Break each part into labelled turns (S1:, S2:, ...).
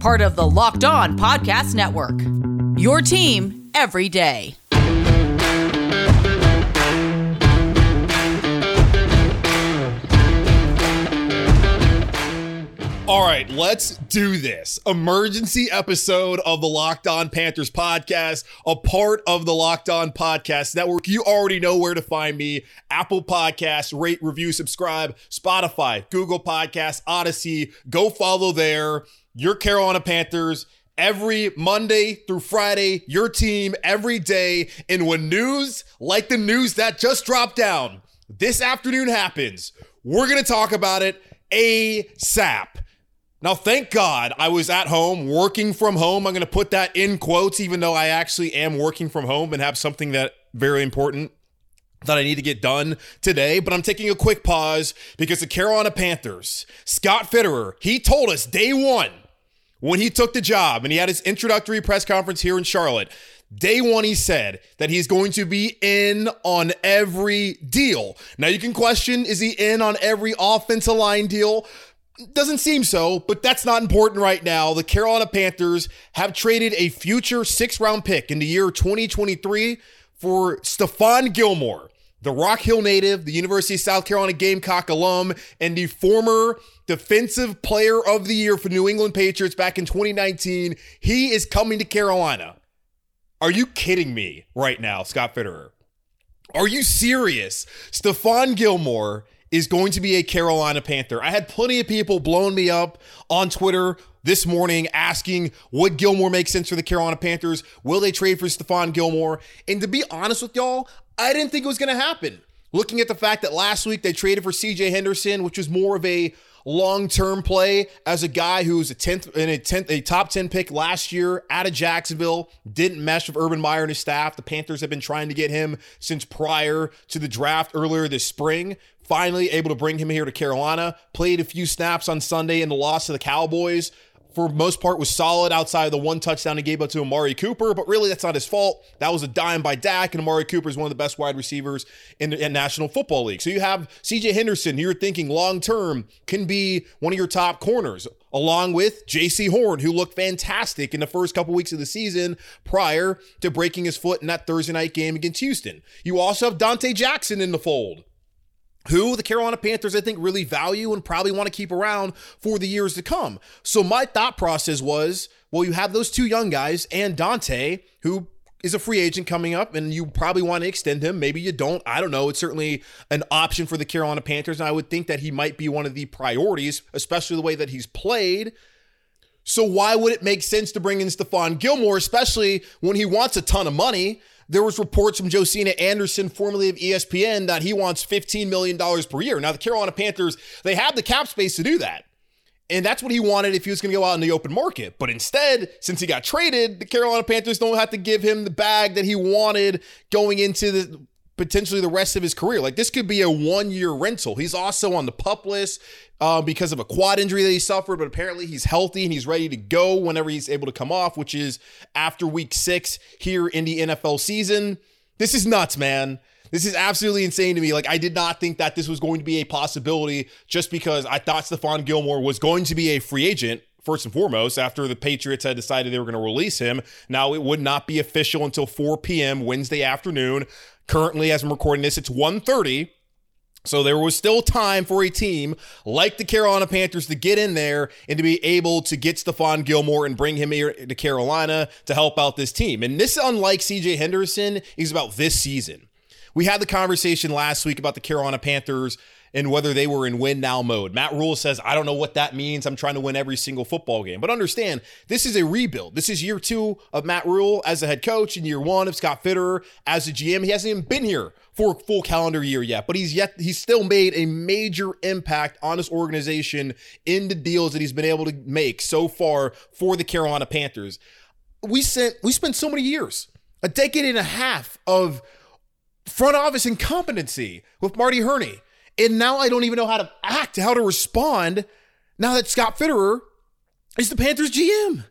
S1: Part of the Locked On Podcast Network. Your team every day.
S2: All right, let's do this. Emergency episode of the Locked On Panthers podcast, a part of the Locked On Podcast Network. You already know where to find me Apple Podcasts, rate, review, subscribe, Spotify, Google Podcasts, Audacy. Go follow there. Your Carolina Panthers every Monday through Friday, your team every day. And when news like the news that just dropped down this afternoon happens, we're going to talk about it ASAP. Now, thank God I was at home working from home. I'm going to put that in quotes, even though I actually am working from home and have something that very important that I need to get done today. But I'm taking a quick pause because the Carolina Panthers, Scott Fitterer, he told us day one when he took the job and he had his introductory press conference here in Charlotte. Day one, he said that he's going to be in on every deal. Now, you can question is he in on every offensive line deal? Doesn't seem so, but that's not important right now. The Carolina Panthers have traded a future six round pick in the year 2023 for Stephon Gilmore, the Rock Hill native, the University of South Carolina Gamecock alum, and the former defensive player of the year for New England Patriots back in 2019. He is coming to Carolina. Are you kidding me right now, Scott Fitterer? Are you serious? Stephon Gilmore is going to be a Carolina Panther. I had plenty of people blowing me up on Twitter this morning asking would Gilmore make sense for the Carolina Panthers? Will they trade for Stephon Gilmore? And to be honest with y'all, I didn't think it was going to happen. Looking at the fact that last week they traded for CJ Henderson, which was more of a long-term play as a guy who was a 10th in a 10th a top 10 pick last year out of Jacksonville, didn't mesh with Urban Meyer and his staff. The Panthers have been trying to get him since prior to the draft earlier this spring. Finally able to bring him here to Carolina. Played a few snaps on Sunday in the loss to the Cowboys for most part was solid outside of the one touchdown he gave up to Amari Cooper, but really that's not his fault. That was a dime by Dak, and Amari Cooper is one of the best wide receivers in the in National Football League. So you have CJ Henderson, you're thinking long term can be one of your top corners, along with Jaycee Horn, who looked fantastic in the first couple weeks of the season prior to breaking his foot in that Thursday night game against Houston. You also have Donte Jackson in the fold who the Carolina Panthers, I think, really value and probably want to keep around for the years to come. So my thought process was, well, you have those two young guys and Donte, who is a free agent coming up, and you probably want to extend him. Maybe you don't. I don't know. It's certainly an option for the Carolina Panthers, and I would think that he might be one of the priorities, especially the way that he's played. So why would it make sense to bring in Stephon Gilmore, especially when he wants a ton of money? There was reports from Josina Anderson, formerly of ESPN, that he wants $15 million per year. Now, the Carolina Panthers, they have the cap space to do that. And that's what he wanted if he was going to go out in the open market. But instead, since he got traded, the Carolina Panthers don't have to give him the bag that he wanted going into the potentially the rest of his career. Like this could be a one year rental. He's also on the pup list uh, because of a quad injury that he suffered, but apparently he's healthy and he's ready to go whenever he's able to come off, which is after week six here in the NFL season. This is nuts, man. This is absolutely insane to me. Like, I did not think that this was going to be a possibility just because I thought Stephon Gilmore was going to be a free agent first and foremost, after the Patriots had decided they were going to release him. Now, it would not be official until 4 p.m. Wednesday afternoon. Currently, as I'm recording this, it's 1.30. So there was still time for a team like the Carolina Panthers to get in there and to be able to get Stephon Gilmore and bring him here to Carolina to help out this team. And this, unlike CJ Henderson, is about this season. We had the conversation last week about the Carolina Panthers and whether they were in win now mode. Matt Rhule says, I don't know what that means. I'm trying to win every single football game. But understand, this is a rebuild. This is year two of Matt Rhule as a head coach and year one of Scott Fitterer as a GM. He hasn't even been here for a full calendar year yet, but he's yet he's still made a major impact on his organization in the deals that he's been able to make so far for the Carolina Panthers. We sent we spent so many years, a decade and a half of front office incompetency with Marty Hurney and now I don't even know how to act, how to respond now that Scott Fitterer is the Panthers GM.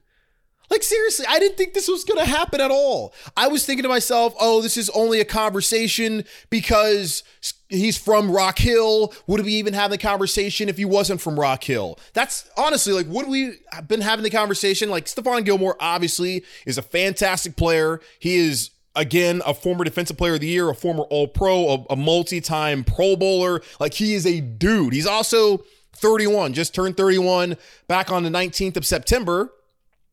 S2: Like, seriously, I didn't think this was going to happen at all. I was thinking to myself, oh, this is only a conversation because he's from Rock Hill. Would we even have the conversation if he wasn't from Rock Hill? That's honestly like, would we have been having the conversation? Like, Stephon Gilmore obviously is a fantastic player. He is again, a former defensive player of the year, a former all pro, a, a multi time pro bowler. Like he is a dude. He's also 31, just turned 31 back on the 19th of September.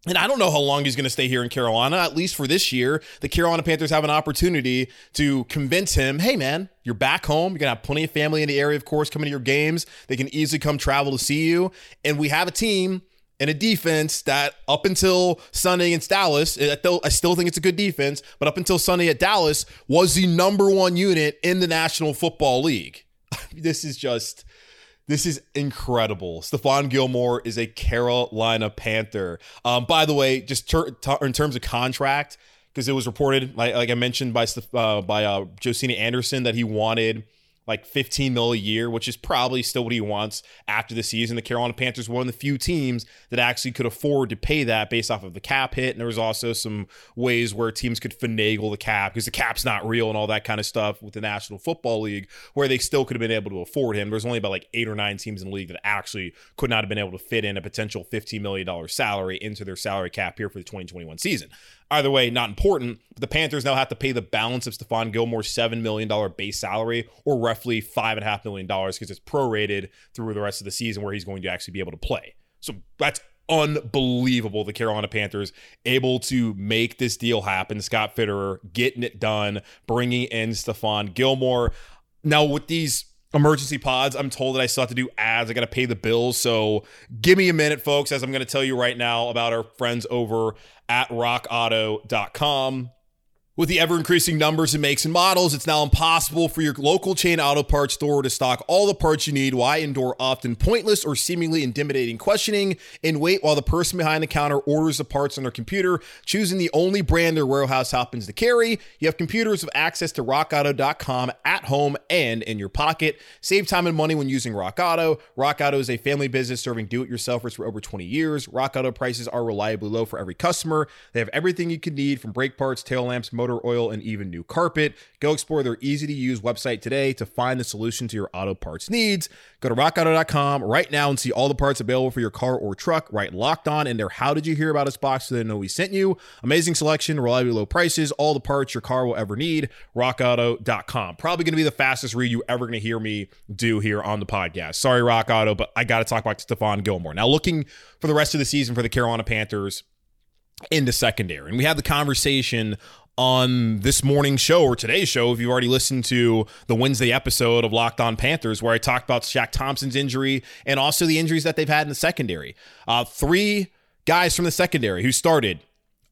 S2: And I don't know how long he's going to stay here in Carolina, at least for this year. The Carolina Panthers have an opportunity to convince him hey, man, you're back home. You're going to have plenty of family in the area, of course, coming to your games. They can easily come travel to see you. And we have a team and a defense that up until Sunday against Dallas, I still think it's a good defense, but up until Sunday at Dallas was the number one unit in the National Football League. this is just this is incredible. Stephon Gilmore is a Carolina Panther. Um, by the way, just ter- t- in terms of contract, because it was reported, like, like I mentioned by uh, by uh, Josina Anderson, that he wanted like 15 mil a year, which is probably still what he wants after the season. The Carolina Panthers were one of the few teams that actually could afford to pay that based off of the cap hit. And there was also some ways where teams could finagle the cap because the cap's not real and all that kind of stuff with the National Football League, where they still could have been able to afford him. There's only about like eight or nine teams in the league that actually could not have been able to fit in a potential $15 million salary into their salary cap here for the 2021 season. Either way, not important. The Panthers now have to pay the balance of Stephon Gilmore's $7 million base salary, or roughly $5.5 million, because it's prorated through the rest of the season where he's going to actually be able to play. So that's unbelievable. The Carolina Panthers able to make this deal happen. Scott Fitterer getting it done, bringing in Stephon Gilmore. Now, with these emergency pods. I'm told that I still have to do ads. I got to pay the bills. So give me a minute, folks, as I'm going to tell you right now about our friends over at rockauto.com. With the ever increasing numbers and makes and models, it's now impossible for your local chain auto parts store to stock all the parts you need. Why endure often pointless or seemingly intimidating questioning and wait while the person behind the counter orders the parts on their computer, choosing the only brand their warehouse happens to carry? You have computers with access to rockauto.com at home and in your pocket. Save time and money when using Rock Auto. Rock Auto is a family business serving do it yourselfers for over 20 years. Rock Auto prices are reliably low for every customer. They have everything you can need from brake parts, tail lamps, motor oil, and even new carpet. Go explore their easy to use website today to find the solution to your auto parts needs. Go to rockauto.com right now and see all the parts available for your car or truck. Right locked on in their How Did You Hear About Us box so they know we sent you. Amazing selection, reliably low prices, all the parts your car will ever need. Rockauto.com. Probably going to be the fastest read you ever going to hear me do here on the podcast. Sorry, Rock Auto, but I got to talk about Stephon Gilmore. Now, looking for the rest of the season for the Carolina Panthers in the secondary. And we had the conversation on this morning's show or today's show, if you've already listened to the Wednesday episode of Locked On Panthers, where I talked about Shaq Thompson's injury and also the injuries that they've had in the secondary. Uh, three guys from the secondary who started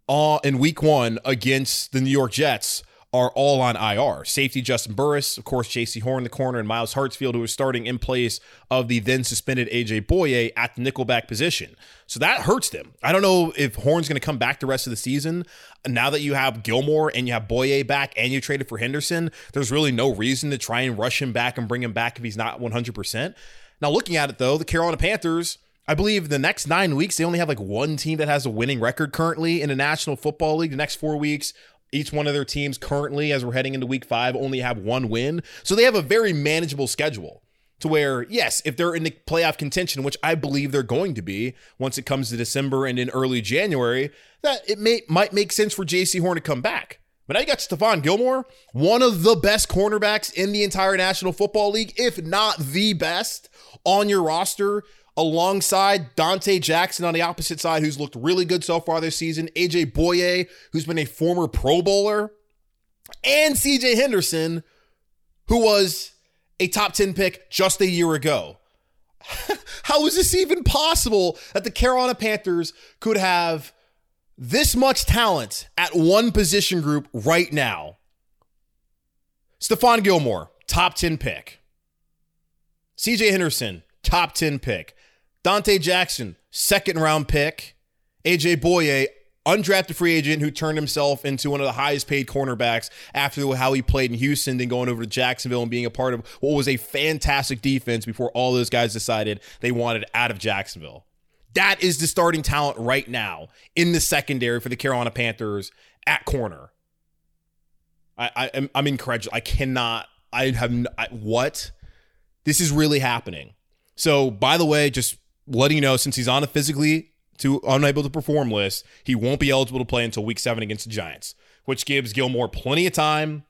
S2: uh, in week one against the New York Jets are all on IR. Safety Juston Burris, of course, Jaycee Horn the corner, and Myles Hartsfield, who is starting in place of the then suspended AJ Bouye at the nickelback position. So that hurts them. I don't know if Horn's going to come back the rest of the season. Now that you have Gilmore and you have Bouye back and you traded for Henderson, there's really no reason to try and rush him back and bring him back if he's not 100%. Now, looking at it though, the Carolina Panthers. I believe the next nine weeks, they only have like one team that has a winning record currently in the National Football League. The next four weeks, each one of their teams currently, as we're heading into week five, only have one win. So they have a very manageable schedule to where, yes, if they're in the playoff contention, which I believe they're going to be once it comes to December and in early January, that it may might make sense for Jaycee Horn to come back. But now you got Stephon Gilmore, one of the best cornerbacks in the entire National Football League, if not the best, on your roster alongside Donte Jackson on the opposite side, who's looked really good so far this season, AJ Bouye, who's been a former Pro Bowler, and CJ Henderson, who was a top 10 pick just a year ago. How is this even possible that the Carolina Panthers could have this much talent at one position group right now? Stephon Gilmore, top 10 pick. CJ Henderson, top 10 pick. Donte Jackson, second round pick. AJ Bouye, undrafted free agent who turned himself into one of the highest paid cornerbacks after how he played in Houston, then going over to Jacksonville and being a part of what was a fantastic defense before all those guys decided they wanted out of Jacksonville. That is the starting talent right now in the secondary for the Carolina Panthers at corner. I, I am I'm incredulous. I cannot. I have I, what? This is really happening. So, by the way, just letting you know, since he's on a physically to unable to perform list, he won't be eligible to play until week seven against the Giants, which gives Gilmore plenty of time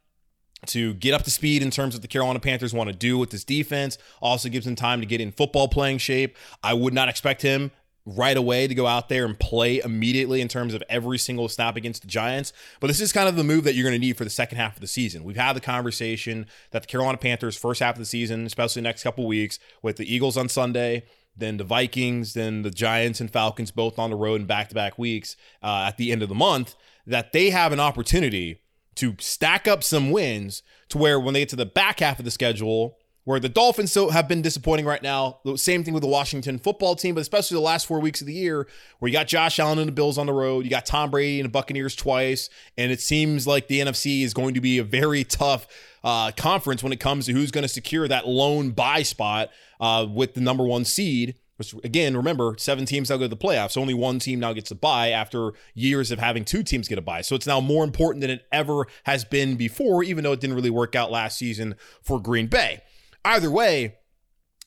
S2: to get up to speed in terms of the Carolina Panthers want to do with this defense. Also gives him time to get in football playing shape. I would not expect him right away to go out there and play immediately in terms of every single snap against the Giants. But this is kind of the move that you're going to need for the second half of the season. We've had the conversation that the Carolina Panthers first half of the season, especially the next couple weeks, with the Eagles on Sunday, then the Vikings, then the Giants and Falcons both on the road in back-to-back weeks uh, at the end of the month, that they have an opportunity to stack up some wins to where when they get to the back half of the schedule, where the Dolphins have been disappointing right now. The same thing with the Washington football team, but especially the last four weeks of the year, where you got Josh Allen and the Bills on the road, you got Tom Brady and the Buccaneers twice, and it seems like the NFC is going to be a very tough uh, conference when it comes to who's going to secure that lone bye spot uh, with the number one seed. Which again, remember, seven teams now go to the playoffs. Only one team now gets a bye after years of having two teams get a bye. So it's now more important than it ever has been before, even though it didn't really work out last season for Green Bay. Either way,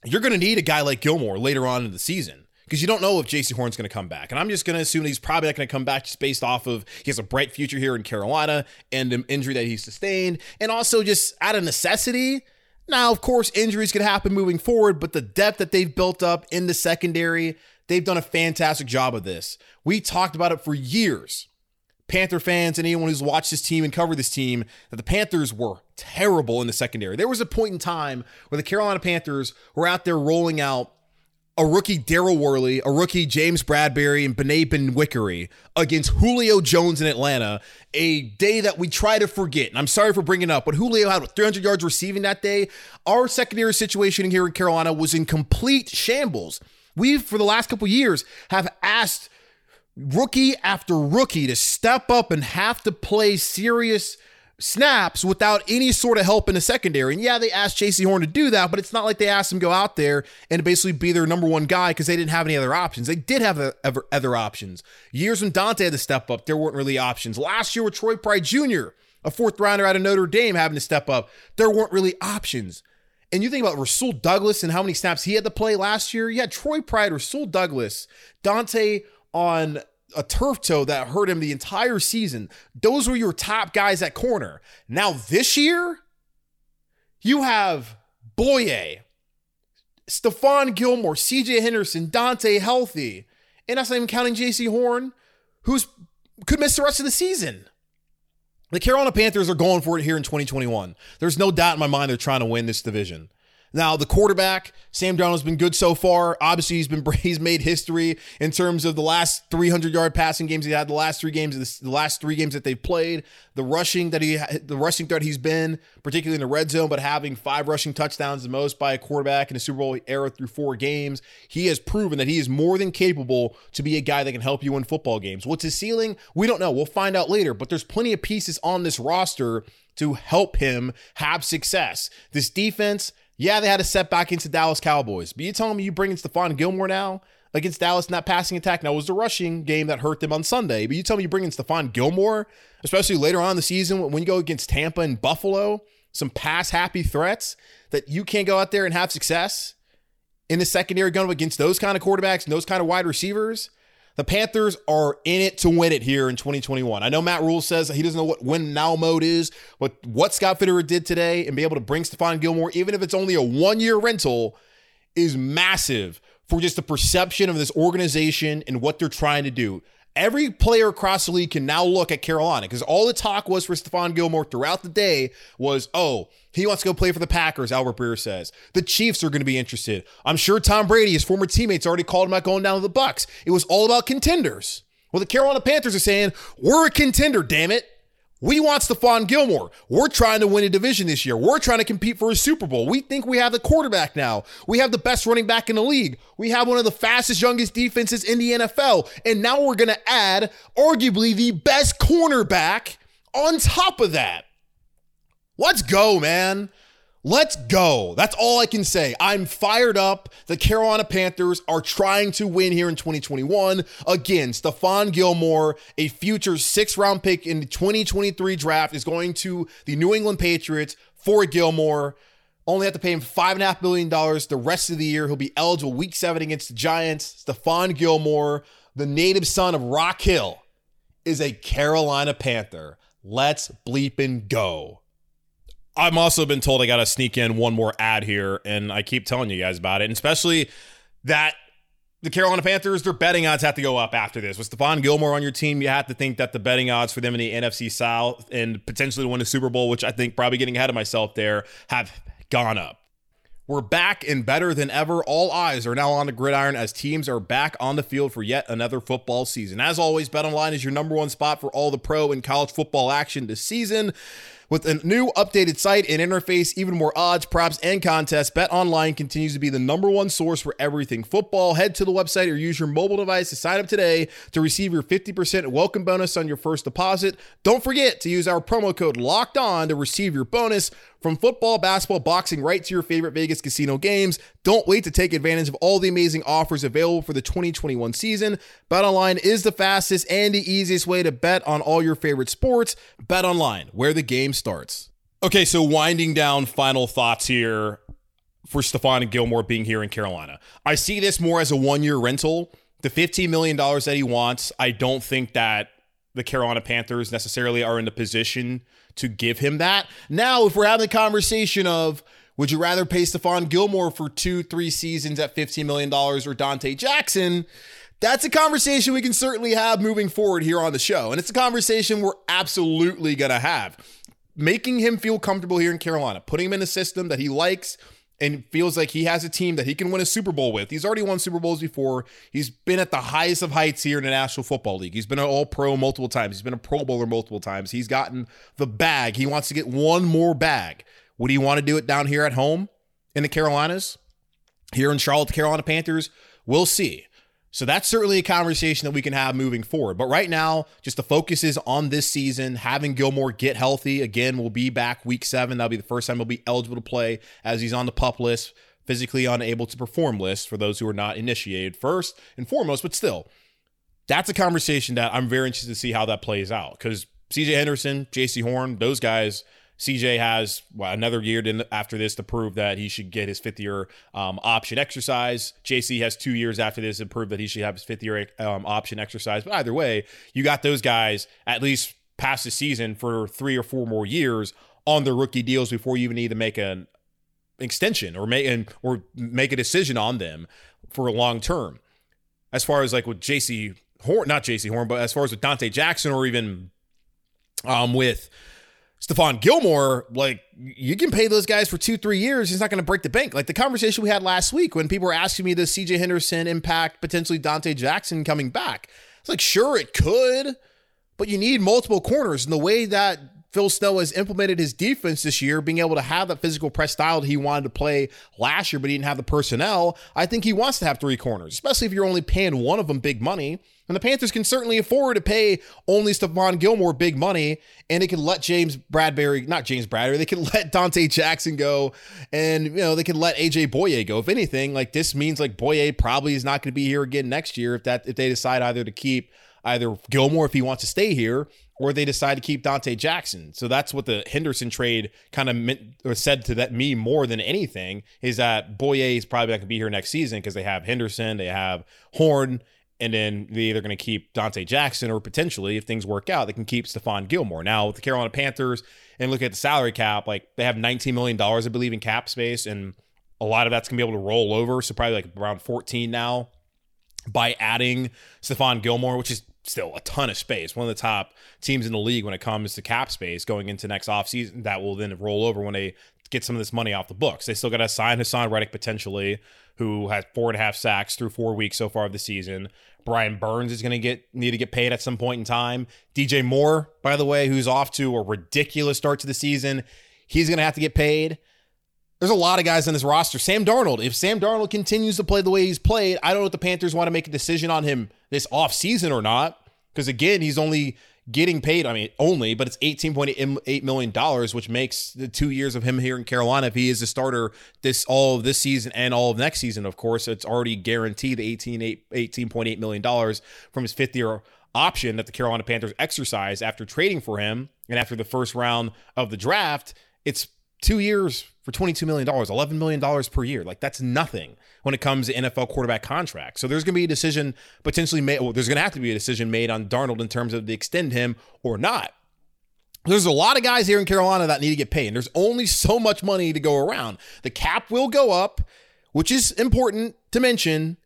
S2: you're going to need a guy like Gilmore later on in the season because you don't know if Jaycee Horn's going to come back. And I'm just going to assume he's probably not going to come back just based off of he has a bright future here in Carolina and an injury that he sustained. And also just out of necessity. Now, of course, injuries could happen moving forward, but the depth that they've built up in the secondary, they've done a fantastic job of this. We talked about it for years Panther fans and anyone who's watched this team and covered this team that the Panthers were terrible in the secondary. There was a point in time where the Carolina Panthers were out there rolling out a rookie Daryl Worley, a rookie James Bradberry, and Bené Benwikere against Julio Jones in Atlanta, a day that we try to forget. And I'm sorry for bringing it up, but Julio had 300 yards receiving that day. Our secondary situation here in Carolina was in complete shambles. We, for the last couple years, have asked rookie after rookie to step up and have to play serious snaps without any sort of help in the secondary. And yeah, they asked Jaycee Horn to do that, but it's not like they asked him to go out there and basically be their number one guy because they didn't have any other options. They did have other options. Years when Donte had to step up, there weren't really options. Last year with Troy Pride Jr., a fourth rounder out of Notre Dame having to step up, there weren't really options. And you think about Rasul Douglas and how many snaps he had to play last year. Yeah, Troy Pride, Rasul Douglas, Donte on a turf toe that hurt him the entire season. Those were your top guys at corner. Now this year, you have Bouye, Stephon Gilmore, CJ Henderson, Donte healthy. And that's not even counting Jaycee Horn, who's could miss the rest of the season. The Carolina Panthers are going for it here in 2021. There's no doubt in my mind they're trying to win this division. Now, the quarterback, Sam Darnold's been good so far. Obviously, he's been he's made history in terms of the last 300 yard passing games he had, the last three games, the last three games that they've played, the rushing that he, the rushing threat he's been, particularly in the red zone, but having five rushing touchdowns, the most by a quarterback in a Super Bowl era through four games. He has proven that he is more than capable to be a guy that can help you win football games. What's his ceiling? We don't know. We'll find out later. But there's plenty of pieces on this roster to help him have success. This defense yeah, they had a setback against the Dallas Cowboys, but you telling me you bring in Stephon Gilmore now against Dallas in that passing attack? Now, it was the rushing game that hurt them on Sunday, but you tell me you bring in Stephon Gilmore, especially later on in the season when you go against Tampa and Buffalo, some pass happy threats that you can't go out there and have success in the secondary gun against those kind of quarterbacks and those kind of wide receivers. The Panthers are in it to win it here in 2021. I know Matt Rhule says he doesn't know what win now mode is, but what Scott Fitterer did today and be able to bring Stephon Gilmore, even if it's only a one year rental, is massive for just the perception of this organization and what they're trying to do. Every player across the league can now look at Carolina because all the talk was for Stephon Gilmore throughout the day was, oh, he wants to go play for the Packers, Albert Breer says. The Chiefs are going to be interested. I'm sure Tom Brady, his former teammates, already called him out going down to the Bucks. It was all about contenders. Well, the Carolina Panthers are saying, we're a contender, damn it. We want Stephon Gilmore. We're trying to win a division this year. We're trying to compete for a Super Bowl. We think we have the quarterback now. We have the best running back in the league. We have one of the fastest, youngest defenses in the NFL. And now we're going to add arguably the best cornerback on top of that. Let's go, man. Let's go. That's all I can say. I'm fired up. The Carolina Panthers are trying to win here in 2021. Again, Stephon Gilmore, a future six round pick in the 2023 draft, is going to the New England Patriots for Gilmore. Only have to pay him $5.5 million the rest of the year. He'll be eligible week seven against the Giants. Stephon Gilmore, the native son of Rock Hill, is a Carolina Panther. Let's bleep and go. I'm also been told I got to sneak in one more ad here, and I keep telling you guys about it, and especially that the Carolina Panthers, their betting odds have to go up after this. With Stephon Gilmore on your team, you have to think that the betting odds for them in the NFC South and potentially to win the Super Bowl, which I think probably getting ahead of myself there, have gone up. We're back and better than ever. All eyes are now on the gridiron as teams are back on the field for yet another football season. As always, BetOnline is your number one spot for all the pro and college football action this season. With a new updated site and interface, even more odds, props, and contests, Bet Online continues to be the number one source for everything football. Head to the website or use your mobile device to sign up today to receive your 50% welcome bonus on your first deposit. Don't forget to use our promo code LOCKED ON to receive your bonus. From football, basketball, boxing, right to your favorite Vegas casino games. Don't wait to take advantage of all the amazing offers available for the 2021 season. BetOnline is the fastest and the easiest way to bet on all your favorite sports. BetOnline, where the game starts. Okay, so winding down final thoughts here for Stephon and Gilmore being here in Carolina. I see this more as a one-year rental. The $15 million that he wants, I don't think that the Carolina Panthers necessarily are in the position to give him that. Now, if we're having the conversation of would you rather pay Stephon Gilmore for two, three seasons at $15 million or Donte Jackson? That's a conversation we can certainly have moving forward here on the show. And it's a conversation we're absolutely going to have. Making him feel comfortable here in Carolina, putting him in a system that he likes, and feels like he has a team that he can win a Super Bowl with. He's already won Super Bowls before. He's been at the highest of heights here in the National Football League. He's been an All Pro multiple times. He's been a Pro Bowler multiple times. He's gotten the bag. He wants to get one more bag. Would he want to do it down here at home in the Carolinas? Here in Charlotte, Carolina Panthers? We'll see. So that's certainly a conversation that we can have moving forward. But right now, just the focus is on this season, having Gilmore get healthy. Again, we'll be back week seven. That'll be the first time he'll be eligible to play as he's on the pup list, physically unable to perform list for those who are not initiated first and foremost. But still, that's a conversation that I'm very interested to see how that plays out because CJ Henderson, Jaycee Horn, those guys CJ has well, another year after this to prove that he should get his fifth year um, option exercise. Jaycee has two years after this to prove that he should have his fifth year um, option exercise. But either way, you got those guys at least past the season for three or four more years on their rookie deals before you even need to make an extension or make or make a decision on them for a long term. As far as like with Jaycee Horn, not Jaycee Horn, but as far as with Donte Jackson or even um, with Stephon Gilmore, like you can pay those guys for two, three years. He's not going to break the bank. Like the conversation we had last week when people were asking me, does CJ Henderson impact potentially Donte Jackson coming back? It's like, sure, it could, but you need multiple corners. And the way that Phil Snow has implemented his defense this year, being able to have that physical press style that he wanted to play last year, but he didn't have the personnel. I think he wants to have three corners, especially if you're only paying one of them big money. And the Panthers can certainly afford to pay only Stephon Gilmore big money, and they can let James Bradberry, not James Bradberry, they can let Donte Jackson go, and you know they can let AJ Bouye go. If anything, like this means like Bouye probably is not going to be here again next year if that if they decide either to keep either Gilmore if he wants to stay here, or they decide to keep Donte Jackson. So that's what the Henderson trade kind of meant or said to that me more than anything is that Bouye is probably not going to be here next season because they have Henderson, they have Horn, and then they're either going to keep Donte Jackson or potentially, if things work out, they can keep Stephon Gilmore. Now, with the Carolina Panthers and look at the salary cap, like they have $19 million, I believe, in cap space, and a lot of that's going to be able to roll over. So probably like around 14 now. by adding Stephon Gilmore, which is still a ton of space. One of the top teams in the league when it comes to cap space going into next offseason that will then roll over when they get some of this money off the books. They still got to sign Haason Reddick potentially, who has four and a half sacks through four weeks so far of the season. Brian Burns is going to get need to get paid at some point in time. DJ Moore, by the way, who's off to a ridiculous start to the season, he's going to have to get paid. There's a lot of guys on this roster. Sam Darnold, if Sam Darnold continues to play the way he's played, I don't know if the Panthers want to make a decision on him this offseason or not. Because again, he's only getting paid. I mean, only, but it's $18.8 million, which makes the two years of him here in Carolina, if he is a starter this all of this season and all of next season, of course, it's already guaranteed the $18.8 million from his fifth year option that the Carolina Panthers exercise after trading for him and after the first round of the draft. It's two years for $22 million, $11 million per year. Like that's nothing when it comes to NFL quarterback contracts. So there's going to be a decision potentially made. Well, there's going to have to be a decision made on Darnold in terms of to extend him or not. There's a lot of guys here in Carolina that need to get paid. And there's only so much money to go around. The cap will go up, which is important to mention.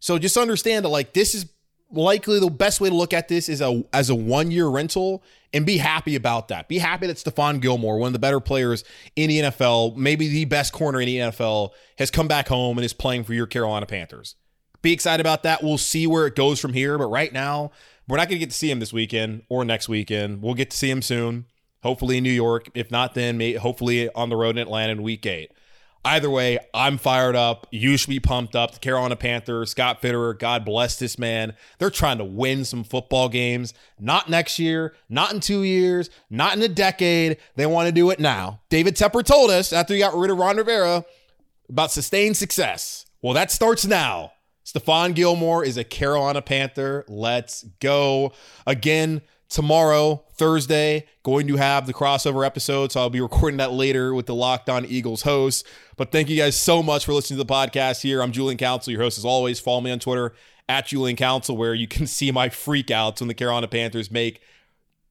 S2: So just understand that like this is likely the best way to look at this is a as a one year rental and be happy about that. Be happy that Stephon Gilmore, one of the better players in the NFL, maybe the best corner in the NFL, has come back home and is playing for your Carolina Panthers. Be excited about that. We'll see where it goes from here. But right now, we're not going to get to see him this weekend or next weekend. We'll get to see him soon, hopefully in New York. If not, then hopefully on the road in Atlanta in week eight. Either way, I'm fired up. You should be pumped up. The Carolina Panthers, Scott Fitterer, God bless this man. They're trying to win some football games. Not next year, not in two years, not in a decade. They want to do it now. David Tepper told us after he got rid of Ron Rivera about sustained success. Well, that starts now. Stephon Gilmore is a Carolina Panther. Let's go. Again, tomorrow, Thursday, going to have the crossover episode. So I'll be recording that later with the Locked On Eagles host. But thank you guys so much for listening to the podcast here. I'm Julian Council, your host as always. Follow me on Twitter at Julian Council, where you can see my freakouts when the Carolina Panthers make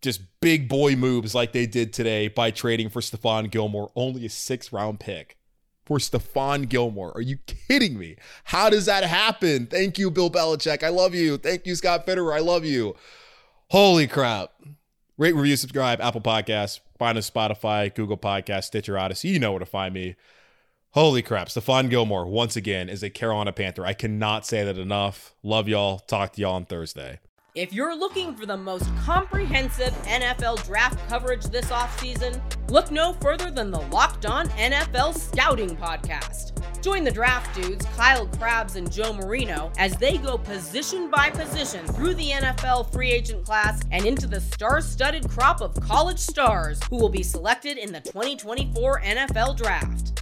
S2: just big boy moves like they did today by trading for Stephon Gilmore, only a six round pick for Stephon Gilmore. Are you kidding me? How does that happen? Thank you, Bill Belichick. I love you. Thank you, Scott Fitterer. I love you. Holy crap. Rate, review, subscribe, Apple Podcasts, find us Spotify, Google Podcasts, Stitcher, Audacy. You know where to find me. Holy crap. Stephon Gilmore, once again, is a Carolina Panther. I cannot say that enough. Love y'all. Talk to y'all on Thursday.
S1: If you're looking for the most comprehensive NFL draft coverage this offseason, look no further than the Locked On NFL Scouting Podcast. Join the draft dudes, Kyle Crabbs and Joe Marino, as they go position by position through the NFL free agent class and into the star studded crop of college stars who will be selected in the 2024 NFL Draft.